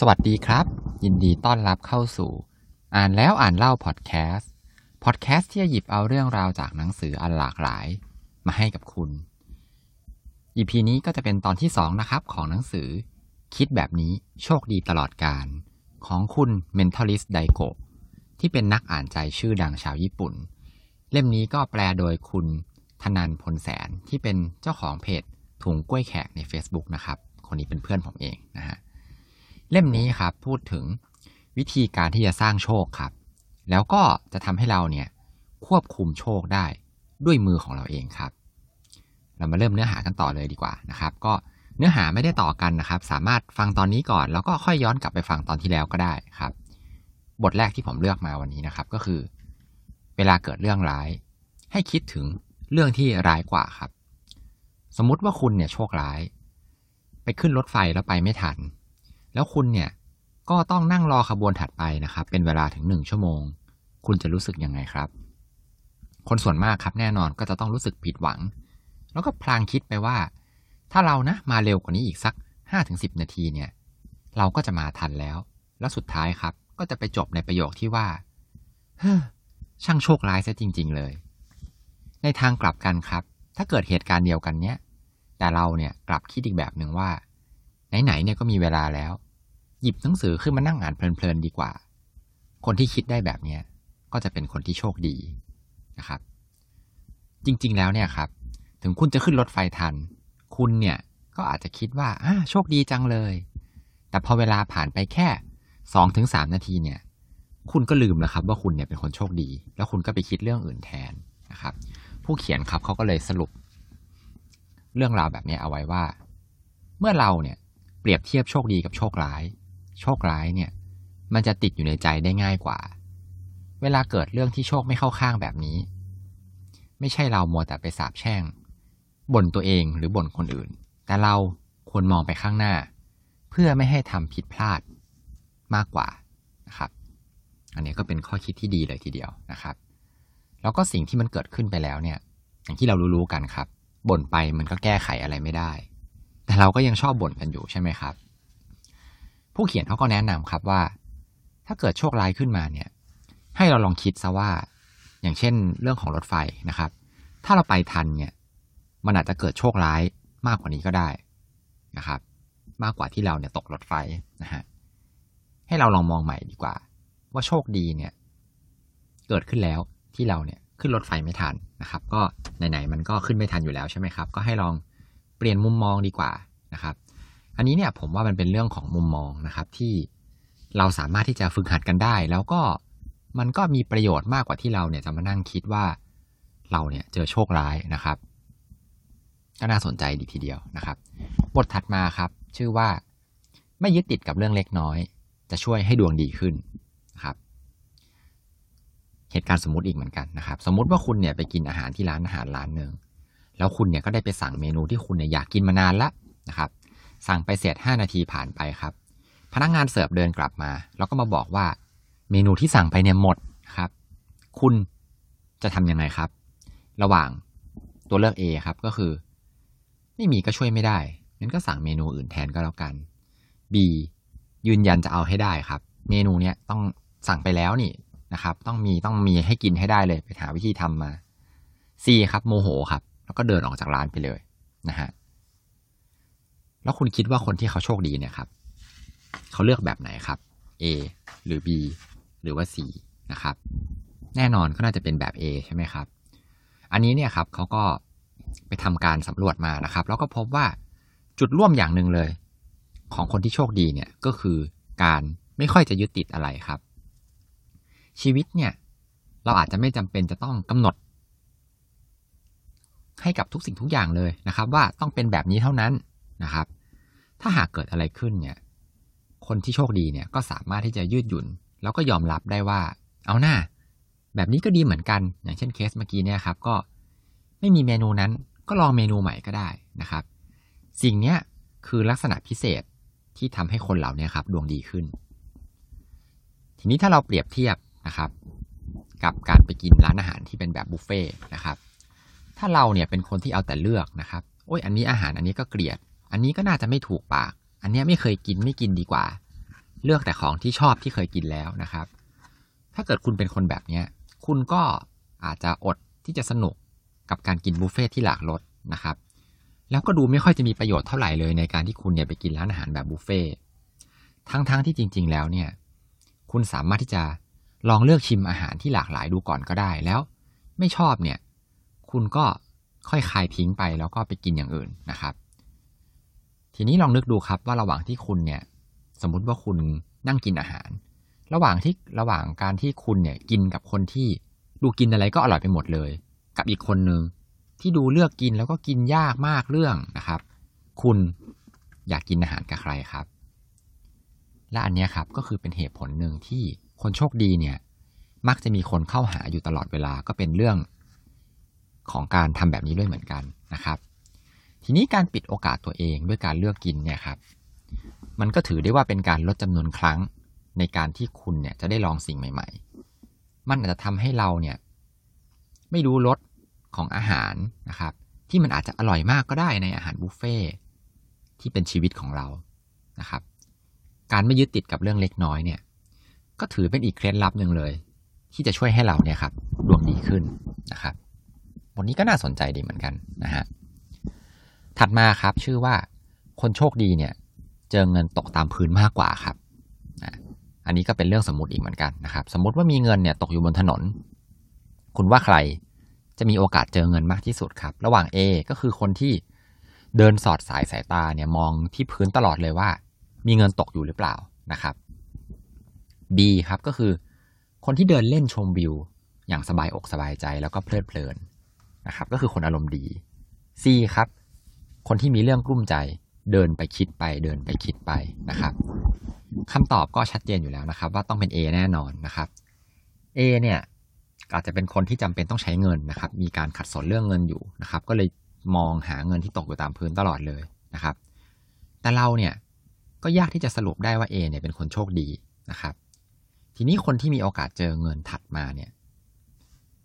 สวัสดีครับ ยินดีต้อนรับเข้าสู่ อ่านแล้วอ่านเล่าพอดแคสต์พอดแคสต์ที่จะหยิบเอาเรื่องราวจากหนังสืออันหลากหลาย มาให้กับคุณ EP นี้ก็จะเป็นตอนที่ 2 นะครับ ของหนังสือ คิดแบบนี้โชคดีตลอดการ ของคุณ Mentalist Daiko ที่เป็นนักอ่านใจชื่อดังชาวญี่ปุ่น เล่มนี้ก็แปลโดยคุณธนันพลแสนที่เป็นเจ้าของเพจถุงกล้วยแขกใน Facebook นะครับ คนนี้เป็นเพื่อนผมเองนะฮะ เล่มนี้ครับพูดถึงวิธีการที่จะสร้างโชคครับ แล้วก็จะทำให้เราเนี่ยควบคุมโชคได้ด้วยมือของเราเองครับ เรามาเริ่มเนื้อหากันต่อเลยดีกว่านะครับ ก็เนื้อหาไม่ได้ต่อกันนะครับ สามารถฟังตอนนี้ก่อน แล้วก็ค่อยย้อนกลับไปฟังตอนที่แล้วก็ได้ครับ บทแรกที่ผมเลือกมาวันนี้นะครับ ก็คือ เวลาเกิดเรื่องร้าย ให้คิดถึงเรื่องที่ร้ายกว่าครับ สมมุติว่าคุณเนี่ยโชคร้าย ไปขึ้นรถไฟแล้วไปไม่ทัน แล้วคุณเนี่ยก็ต้องนั่งรอขบวนถัดไปนะครับ เป็นเวลาถึงหนึ่งชั่วโมง คุณจะรู้สึกยังไงครับ คนส่วนมากครับแน่นอนก็จะต้องรู้สึกผิดหวัง แล้วก็พลางคิดไปว่า ถ้าเรานะมาเร็วกว่านี้อีกสักห้าถึงสิบนาทีเนี่ย เราก็จะมาทันแล้ว แล้วสุดท้ายครับ ก็จะไปจบในประโยคที่ว่าเฮ้อช่างโชคร้ายซะจริง ๆ เลย ในทางกลับกันครับ ถ้าเกิดเหตุการณ์เดียวกันเนี้ยแต่เราเนี่ยกลับคิดอีกแบบหนึ่งว่า ไหนๆเนี่ยก็มีเวลาแล้ว หยิบหนังสือขึ้นมานั่งอ่านเพลินๆดีกว่า คนที่คิดได้แบบเนี้ยก็จะเป็นคนที่โชคดีนะครับ จริงๆแล้วเนี่ยครับ ถึงคุณจะขึ้นรถไฟทัน คุณเนี่ยก็อาจจะคิดว่าอ่าโชคดีจังเลย แต่พอเวลาผ่านไปแค่สองถึงสามนาทีเนี่ย คุณก็ลืมแล้วครับว่าคุณเนี่ยเป็นคนโชคดี แล้วคุณก็ไปคิดเรื่องอื่นแทนนะครับ ผู้เขียนครับเขาก็เลยสรุป เรื่องราวแบบนี้เอาไว้ว่า เมื่อเราเนี่ย เปรียบเทียบโชคดีกับโชคร้าย โชคร้ายเนี่ย มันจะติดอยู่ในใจได้ง่ายกว่า เวลาเกิดเรื่องที่โชคไม่เข้าข้างแบบนี้ ไม่ใช่เรามัวแต่ไปสาบแช่งบ่นตัวเองหรือบ่นคนอื่น แต่เราควรมองไปข้างหน้า เพื่อไม่ให้ทำผิดพลาดมากกว่านะครับ อันนี้ก็เป็นข้อคิดที่ดีเลยทีเดียวนะครับ แล้วก็สิ่งที่มันเกิดขึ้นไปแล้วเนี่ย อย่างที่เรารู้ๆกันครับบ่นไปมันก็แก้ไขอะไรไม่ได้ แต่เราก็ยังชอบบ่นกันอยู่ใช่ไหมครับ ผู้เขียนเขาก็แนะนำครับว่า ถ้าเกิดโชคร้ายขึ้นมาเนี่ย ให้เราลองคิดซะว่า อย่างเช่น เรื่องของรถไฟนะครับ ถ้าเราไปทันเนี่ย มันอาจจะเกิดโชคร้ายมากกว่านี้ก็ได้นะครับ มากกว่าที่เราเนี่ยตกรถไฟนะฮะให้เราลองมองใหม่ดีกว่า ว่าโชคดีเนี่ย เกิดขึ้นแล้วที่เราเนี่ยขึ้นรถไฟไม่ทันนะครับ ก็ไหนๆมันก็ขึ้นไม่ทันอยู่แล้วใช่ไหมครับ ก็ให้ลอง เปลี่ยนมุมมองดีกว่านะครับ อันนี้เนี่ยผมว่ามันเป็นเรื่องของมุมมองนะครับ ที่เราสามารถที่จะฝึกหัดกันได้ แล้วก็มันก็มีประโยชน์มากกว่าที่เราเนี่ยจะมานั่งคิดว่าเราเนี่ยเจอโชคร้ายนะครับก็น่าสนใจดีทีเดียวนะครับ บทถัดมาครับ ชื่อว่าไม่ยึดติดกับเรื่องเล็กน้อย จะช่วยให้ดวงดีขึ้นนะครับ เหตุการณ์สมมติอีกเหมือนกันนะครับ สมมติว่าคุณเนี่ยไปกินอาหารที่ร้านอาหารร้านหนึ่ง แล้วคุณเนี่ยก็ได้ไปสั่งเมนูที่คุณเนี่ยอยากกินมานานละนะครับ สั่งไปเสร็จ5นาทีผ่านไปครับ พนักงานเสิร์ฟเดินกลับมา แล้วก็มาบอกว่า เมนูที่สั่งไปเนี่ยหมดครับ คุณจะทำยังไงครับ ระหว่างตัวเลือก A ครับก็คือ ไม่มีก็ช่วยไม่ได้งั้นก็สั่งเมนูอื่นแทนก็แล้วกัน B ยืนยันจะเอาให้ได้ครับ เมนูเนี้ยต้องสั่งไปแล้วนี่นะครับ ต้องมีต้องมีให้กินให้ได้เลยไปหาวิธีทำมา C ครับ โมโหครับ แล้วก็เดินออกจากร้านไปเลยนะฮะแล้วคุณคิดว่าคนที่เขาโชคดีเนี่ยครับ เขาเลือกแบบไหนครับ A หรือ B หรือว่า C นะครับ แน่นอนก็น่าจะเป็นแบบ A ใช่ไหมครับ อันนี้เนี่ยครับเขาก็ไปทำการสำรวจมานะครับ แล้วก็พบว่าจุดร่วมอย่างหนึ่งเลย ของคนที่โชคดีเนี่ยก็คือการไม่ค่อยจะยึดติดอะไรครับ ชีวิตเนี่ย เราอาจจะไม่จำเป็นจะต้องกำหนด ให้กับทุกสิ่งทุกอย่างเลยนะครับ ว่าต้องเป็นแบบนี้เท่านั้นนะครับ ถ้าหากเกิดอะไรขึ้นเนี่ยคนที่โชคดีเนี่ยก็สามารถที่จะยืดหยุ่น แล้วก็ยอมรับได้ว่า เอาหน้า แบบนี้ก็ดีเหมือนกัน อย่างเช่นเคสเมื่อกี้เนี่ยครับ ก็ไม่มีเมนูนั้นก็ลองเมนูใหม่ก็ได้นะครับ สิ่งนี้คือลักษณะพิเศษที่ทำให้คนเหล่านี้ครับ ดวงดีขึ้น ทีนี้ถ้าเราเปรียบเทียบนะครับ กับการไปกินร้านอาหารที่เป็นแบบบุฟเฟ่ต์นะครับ ถ้าเราเนี่ยเป็นคนที่เอาแต่เลือกนะครับ โอ้ยอันนี้อาหารอันนี้ก็เกลียด อันนี้ก็น่าจะไม่ถูกปาก อันนี้ไม่เคยกินไม่กินดีกว่า เลือกแต่ของที่ชอบที่เคยกินแล้วนะครับ ถ้าเกิดคุณเป็นคนแบบเนี้ย คุณก็อาจจะอดที่จะสนุกกับการกินบุฟเฟ่ที่หลากรสนะครับ แล้วก็ดูไม่ค่อยจะมีประโยชน์เท่าไหร่เลยในการที่คุณเนี่ยไปกินร้านอาหารแบบบุฟเฟ่ทั้งๆทที่จริง ๆ แล้วเนี่ย คุณสามารถที่จะลองเลือกชิมอาหารที่หลากหลายดูก่อนก็ได้แล้ว ไม่ชอบเนี่ย คุณก็ค่อยคายทิ้งไปแล้วก็ไปกินอย่างอื่นนะครับ ทีนี้ลองนึกดูครับว่าระหว่างที่คุณเนี่ย สมมุติว่าคุณนั่งกินอาหาร ระหว่างที่ระหว่างการที่คุณเนี่ยกินกับคนที่ดูกินอะไรก็อร่อยไปหมดเลย กับอีกคนหนึ่งที่ดูเลือกกินแล้วก็กินยากมากเรื่องนะครับ คุณอยากกินอาหารกับใครครับ และอันนี้ครับก็คือเป็นเหตุผลหนึ่งที่คนโชคดีเนี่ย มักจะมีคนเข้าหาอยู่ตลอดเวลาก็เป็นเรื่อง ของการทำแบบนี้ด้วยเหมือนกันนะครับ ทีนี้การปิดโอกาสตัวเองด้วยการเลือกกินเนี่ยครับ มันก็ถือได้ว่าเป็นการลดจำนวนครั้งในการที่คุณเนี่ยจะได้ลองสิ่งใหม่ ๆ มันอาจจะทำให้เราเนี่ยไม่รู้รสของอาหารนะครับ ที่มันอาจจะอร่อยมากก็ได้ในอาหารบุฟเฟ่ที่เป็นชีวิตของเรานะครับ การไม่ยึดติดกับเรื่องเล็กน้อยเนี่ย ก็ถือเป็นอีกเคล็ดลับหนึ่งเลย ที่จะช่วยให้เราเนี่ยครับดวงดีขึ้นนะครับ บทนี้ก็น่าสนใจดีเหมือนกันนะฮะถัดมาครับชื่อว่าคนโชคดีเนี่ย เจอเงินตกตามพื้นมากกว่าครับอันนี้ก็เป็นเรื่องสมมติอีกเหมือนกันนะครับ สมมติว่ามีเงินเนี่ยตกอยู่บนถนน คุณว่าใครจะมีโอกาสเจอเงินมากที่สุดครับ ระหว่าง A ก็คือคนที่เดินสอดสายสายตาเนี่ยมองที่พื้นตลอดเลยว่า มีเงินตกอยู่หรือเปล่านะครับ B ครับก็คือ คนที่เดินเล่นชมวิว อย่างสบายอกสบายใจแล้วก็เพลิดเพลิน นะครับ ก็คือคนอารมณ์ดี C ครับ คนที่มีเรื่องกลุ้มใจเดินไปคิดไปเดินไปคิดไปนะครับคำตอบก็ชัดเจนอยู่แล้วนะครับ ว่าต้องเป็น A แน่นอนนะครับ A เนี่ยอาจจะเป็นคนที่จำเป็นต้องใช้เงินนะครับ มีการขัดสนเรื่องเงินอยู่นะครับ ก็เลยมองหาเงินที่ตกอยู่ตามพื้นตลอดเลยนะครับ แต่เราเนี่ยก็ยากที่จะสรุปได้ว่า A เนี่ยเป็นคนโชคดีนะครับ ทีนี้คนที่มีโอกาสเจอเงินถัดมาเนี่ย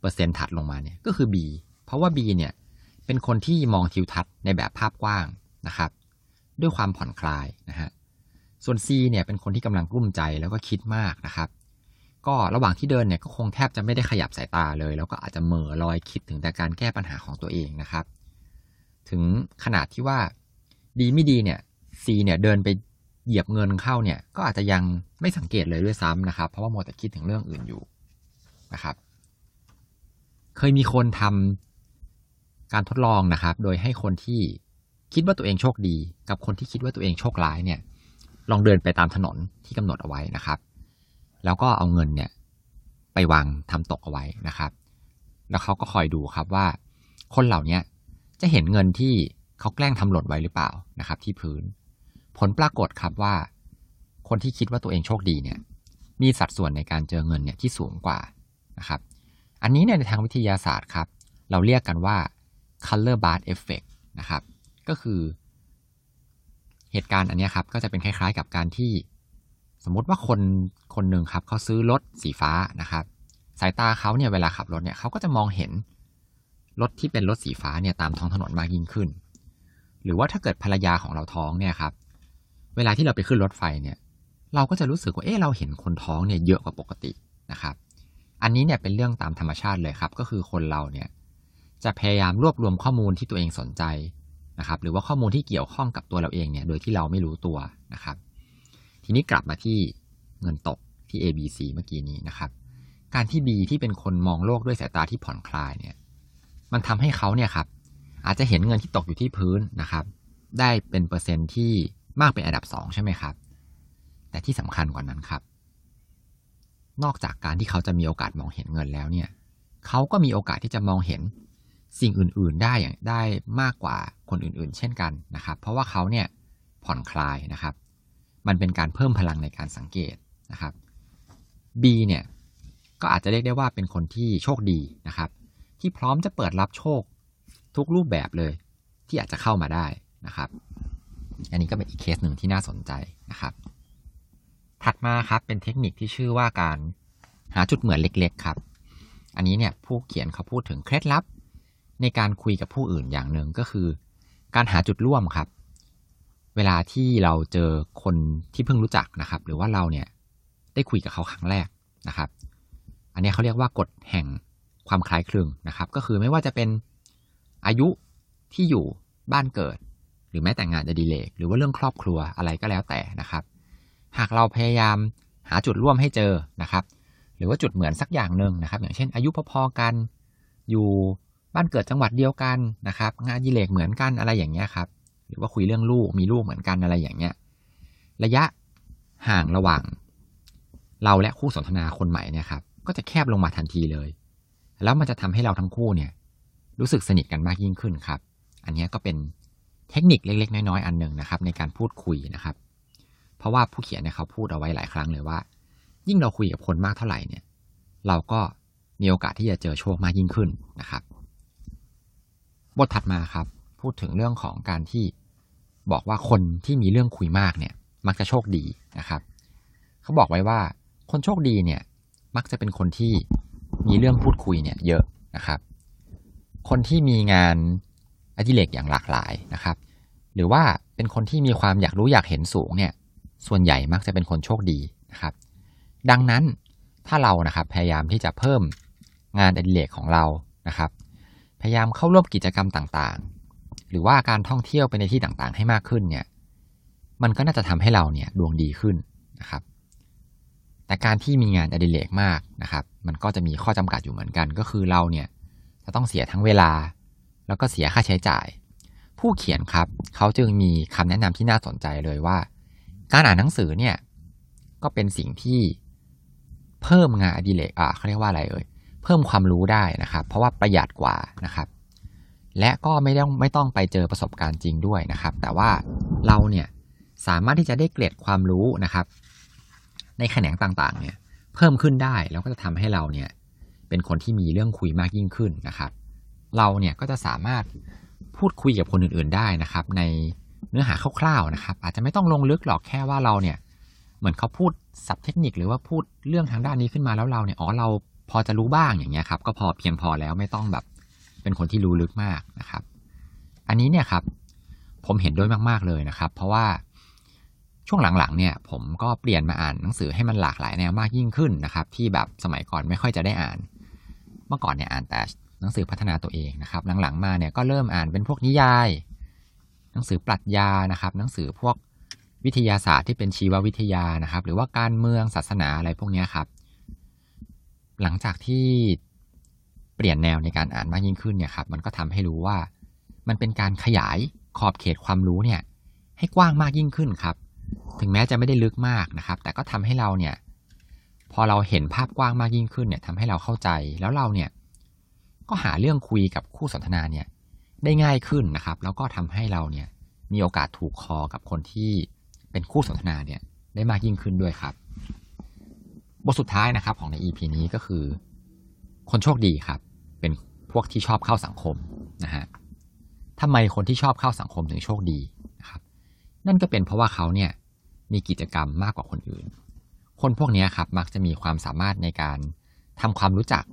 เปอร์เซ็นต์ถัดลงมาเนี่ยก็คือ B เพราะว่า B เนี่ยเป็นคนที่มองทิวทัศน์ในแบบภาพกว้างนะครับ ด้วยความผ่อนคลายนะฮะส่วน C เนี่ยเป็นคนที่กำลังกลุ้มใจแล้วก็คิดมากนะครับ ก็ระหว่างที่เดินเนี่ยก็คงแทบจะไม่ได้ขยับสายตาเลย แล้วก็อาจจะเมอลอยคิดถึงแต่การแก้ปัญหาของตัวเองนะครับ ถึงขนาดที่ว่าดีไม่ดีเนี่ย C เนี่ยเดินไปเหยียบเงินเข้าเนี่ยก็อาจจะยังไม่สังเกตเลยด้วยซ้ำนะครับ เพราะว่ามัวแต่คิดถึงเรื่องอื่นอยู่นะครับ เคยมีคนทำ การทดลองนะครับ โดยให้คนที่คิดว่าตัวเองโชคดี กับคนที่คิดว่าตัวเองโชคร้ายเนี่ย ลองเดินไปตามถนนที่กำหนดเอาไว้นะครับ แล้วก็เอาเงินเนี่ยไปวางทำตกเอาไว้นะครับ แล้วเขาก็คอยดูครับว่า คนเหล่านี้จะเห็นเงินที่เขาแกล้งทำหล่นไว้หรือเปล่านะครับ ที่พื้น ผลปรากฏครับว่า คนที่คิดว่าตัวเองโชคดีเนี่ย มีสัดส่วนในการเจอเงินเนี่ยที่สูงกว่านะครับ อันนี้เนี่ยในทางวิทยาศาสตร์ครับ เราเรียกกันว่า color bar effect นะครับ ก็คือเหตุการณ์อันนี้ครับ ก็จะเป็นคล้ายๆกับการที่ สมมติว่าคนคนหนึ่งครับเขาซื้อรถสีฟ้านะครับ สายตาเขาเนี่ยเวลาขับรถเนี่ยเขาก็จะมองเห็นรถที่เป็นรถสีฟ้าเนี่ยตามท้องถนนมากยิ่งขึ้น หรือว่าถ้าเกิดภรรยาของเราท้องเนี่ยครับ เวลาที่เราไปขึ้นรถไฟเนี่ย เราก็จะรู้สึกว่าเออเราเห็นคนท้องเนี่ยเยอะกว่าปกตินะครับ อันนี้เนี่ยเป็นเรื่องตามธรรมชาติเลยครับ ก็คือคนเราเนี่ย จะพยายามรวบรวมข้อมูลที่ตัวเองสนใจนะครับหรือว่าข้อมูลที่เกี่ยวข้องกับตัวเราเองเนี่ยโดยที่เราไม่รู้ตัวนะครับ ทีนี้กลับมาที่เงินตกที่ A B C เมื่อกี้นี้นะครับ การที่ B ที่เป็นคนมองโลกด้วยสายตาที่ผ่อนคลายเนี่ยมันทำให้เขาเนี่ยครับอาจจะเห็นเงินที่ตกอยู่ที่พื้นนะครับ ได้เป็นเปอร์เซ็นต์ที่มากเป็นอันดับสองใช่ไหมครับ แต่ที่สำคัญกว่านั้นครับ นอกจากการที่เขาจะมีโอกาสมองเห็นเงินแล้วเนี่ยเขาก็มีโอกาสที่จะมองเห็น สิ่งอื่น ๆ ได้อย่างได้มากกว่าคนอื่น ๆ เช่นกันนะครับ เพราะว่าเขาเนี่ยผ่อนคลายนะครับ มันเป็นการเพิ่มพลังในการสังเกตนะครับ B เนี่ยก็อาจจะเรียกได้ว่าเป็นคนที่โชคดีนะครับ ที่พร้อมจะเปิดรับโชคทุกรูปแบบเลย ที่อาจจะเข้ามาได้นะครับ อันนี้ก็เป็นอีกเคสหนึ่งที่น่าสนใจนะครับ ถัดมาครับเป็นเทคนิคที่ชื่อว่าการหาจุดเหมือนเล็ก ๆ ครับ อันนี้เนี่ยผู้เขียนเขาพูดถึงเคล็ดลับ ในการคุยกับผู้อื่นอย่างหนึ่งก็คือ การหาจุดร่วมครับ เวลาที่เราเจอคนที่เพิ่งรู้จักนะครับ หรือว่าเราเนี่ยได้คุยกับเขาครั้งแรกนะครับ อันนี้เขาเรียกว่ากฎแห่งความคล้ายคลึงนะครับ ก็คือไม่ว่าจะเป็นอายุที่อยู่บ้านเกิด หรือแม้แต่งานอดิเรกหรือว่าเรื่องครอบครัวอะไรก็แล้วแต่นะครับ หากเราพยายามหาจุดร่วมให้เจอนะครับ หรือว่าจุดเหมือนสักอย่างหนึ่งนะครับ อย่างเช่น อายุพอๆกันอยู่ บ้านเกิดจังหวัดเดียวกันนะครับ งานอดิเรกเหมือนกันอะไรอย่างเงี้ยครับ หรือว่าคุยเรื่องลูกมีลูกเหมือนกันอะไรอย่างเงี้ย ระยะห่างระหว่าง เราและคู่สนทนาคนใหม่เนี่ยครับ ก็จะแคบลงมาทันทีเลย แล้วมันจะทำให้เราทั้งคู่เนี่ย รู้สึกสนิทกันมากยิ่งขึ้นครับ อันนี้ก็เป็นเทคนิคเล็ก ๆ น้อยๆอันหนึ่งนะครับ ในการพูดคุยนะครับ เพราะว่าผู้เขียนเนี่ยเขาพูดเอาไว้หลายครั้งเลยว่า ยิ่งเราคุยกับคนมากเท่าไหร่เนี่ย เราก็มีโอกาสที่จะเจอโชคมากยิ่งขึ้นนะครับ บทถัดมาครับ พูดถึงเรื่องของการที่บอกว่าคนที่มีเรื่องคุยมากเนี่ย มักจะโชคดีนะครับ เขาบอกไว้ว่าคนโชคดีเนี่ย มักจะเป็นคนที่มีเรื่องพูดคุยเนี่ยเยอะนะครับ คนที่มีงานอดิเรกอย่างหลากหลายนะครับ หรือว่าเป็นคนที่มีความอยากรู้อยากเห็นสูงเนี่ย ส่วนใหญ่มักจะเป็นคนโชคดีนะครับ ดังนั้นถ้าเรานะครับพยายามที่จะเพิ่มงานอดิเรกของเรานะครับ พยายามเข้าร่วมกิจกรรมต่างๆ หรือว่าการท่องเที่ยวไปในที่ต่างๆ ให้มากขึ้นเนี่ย มันก็น่าจะทำให้เราเนี่ยดวงดีขึ้นนะครับ แต่การที่มีงานอดิเรกมากนะครับ มันก็จะมีข้อจำกัดอยู่เหมือนกัน ก็คือเราเนี่ยจะต้องเสียทั้งเวลา แล้วก็เสียค่าใช้จ่าย ผู้เขียนครับ เขาจึงมีคำแนะนำที่น่าสนใจเลยว่า การอ่านหนังสือเนี่ย ก็เป็นสิ่งที่เพิ่มงานอดิเรกอ่าเขาเรียกว่าอะไรเอ่ย พิ่มความรู้ได้นะครับ เพราะว่าประหยัดกว่านะครับ และก็ไม่ต้องไม่ต้องไปเจอประสบการณ์จริงด้วยนะครับ แต่ว่าเราเนี่ยสามารถที่จะได้เกร็ดความรู้นะครับ ในแขนงต่างๆ เนี่ย เพิ่มขึ้นได้แล้วก็จะทำให้เราเนี่ยเป็นคนที่มีเรื่องคุยมากยิ่งขึ้นนะครับ เราเนี่ยก็จะสามารถพูดคุยกับคนอื่นๆได้นะครับ ในเนื้อหาคร่าวๆนะครับ อาจจะไม่ต้องลงลึกหรอกแค่ว่าเราเนี่ย เหมือนเขาพูดสับเทคนิคหรือว่าพูดเรื่องทางด้านนี้ขึ้นมาแล้วเราเนี่ยอ๋อเรา พอจะรู้บ้างอย่างเงี้ยครับ ก็พอเพียงพอแล้วไม่ต้องแบบ เป็นคนที่รู้ลึกมากนะครับ อันนี้เนี่ยครับ ผมเห็นด้วยมากๆเลยนะครับ เพราะว่าช่วงหลังๆเนี่ย ผมก็เปลี่ยนมาอ่านหนังสือให้มันหลากหลายแนวมากยิ่งขึ้นนะครับ ที่แบบสมัยก่อนไม่ค่อยจะได้อ่าน เมื่อก่อนเนี่ยอ่านแต่หนังสือพัฒนาตัวเองนะครับ หลังๆมาเนี่ยก็เริ่มอ่านเป็นพวกนิยาย หนังสือปรัชญานะครับ หนังสือพวกวิทยาศาสตร์ที่เป็นชีววิทยานะครับ หรือว่าการเมืองศาสนาอะไรพวกนี้ครับ หลังจากที่เปลี่ยนแนวในการอ่านมากยิ่งขึ้นเนี่ยครับ มันก็ทำให้รู้ว่า มันเป็นการขยายขอบเขตความรู้เนี่ย ให้กว้างมากยิ่งขึ้นครับ ถึงแม้จะไม่ได้ลึกมากนะครับ แต่ก็ทำให้เราเนี่ย พอเราเห็นภาพกว้างมากยิ่งขึ้นเนี่ยทำให้เราเข้าใจแล้วเราเนี่ย ก็หาเรื่องคุยกับคู่สนทนาเนี่ย ได้ง่ายขึ้นนะครับ แล้วก็ทำให้เราเนี่ยมีโอกาสถูกคอกับคนที่เป็นคู่สนทนาเนี่ย ได้มากยิ่งขึ้นด้วยครับ บทสุดท้ายนะครับของใน EP นี้ก็คือ คนโชคดีครับ เป็นพวกที่ชอบเข้าสังคมนะฮะทำไมคนที่ชอบเข้าสังคมถึงโชคดีนะครับ นั่นก็เป็นเพราะว่าเขาเนี่ยมีกิจกรรมมากกว่าคนอื่น คนพวกนี้ครับมักจะมีความสามารถในการทำความรู้จัก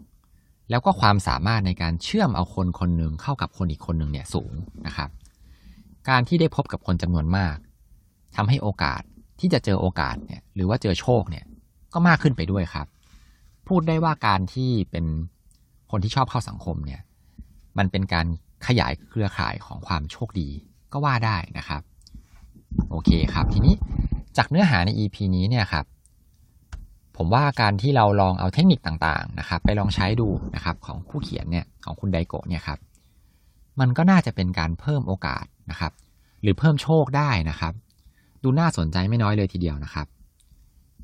แล้วก็ความสามารถในการเชื่อมเอาคนคนหนึ่งเข้ากับคนอีกคนหนึ่งเนี่ยสูงนะครับ การที่ได้พบกับคนจำนวนมากทำให้โอกาสที่จะเจอโอกาสเนี่ยหรือว่าเจอโชคเนี่ย ก็มากขึ้นไปด้วยครับ พูดได้ว่าการที่เป็นคนที่ชอบเข้าสังคมเนี่ย มันเป็นการขยายเครือข่ายของความโชคดีก็ว่าได้นะครับ โอเคครับ ทีนี้จากเนื้อหาใน EP นี้เนี่ยครับ ผมว่าการที่เราลองเอาเทคนิคต่างๆนะครับ ไปลองใช้ดูนะครับของผู้เขียนเนี่ยของคุณไดโกะเนี่ยครับ มันก็น่าจะเป็นการเพิ่มโอกาสนะครับ หรือเพิ่มโชคได้นะครับ ดูน่าสนใจไม่น้อยเลยทีเดียวนะครับ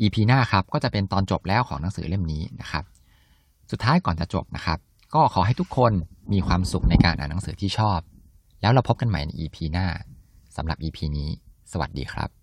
EP หน้าครับก็จะเป็นตอนจบแล้วของหนังสือเล่มนี้นะครับ สุดท้ายก่อนจะจบนะครับ ก็ขอให้ทุกคนมีความสุขในการอ่านหนังสือที่ชอบ แล้วเราพบกันใหม่ใน EP หน้าสำหรับ EP นี้ สวัสดีครับ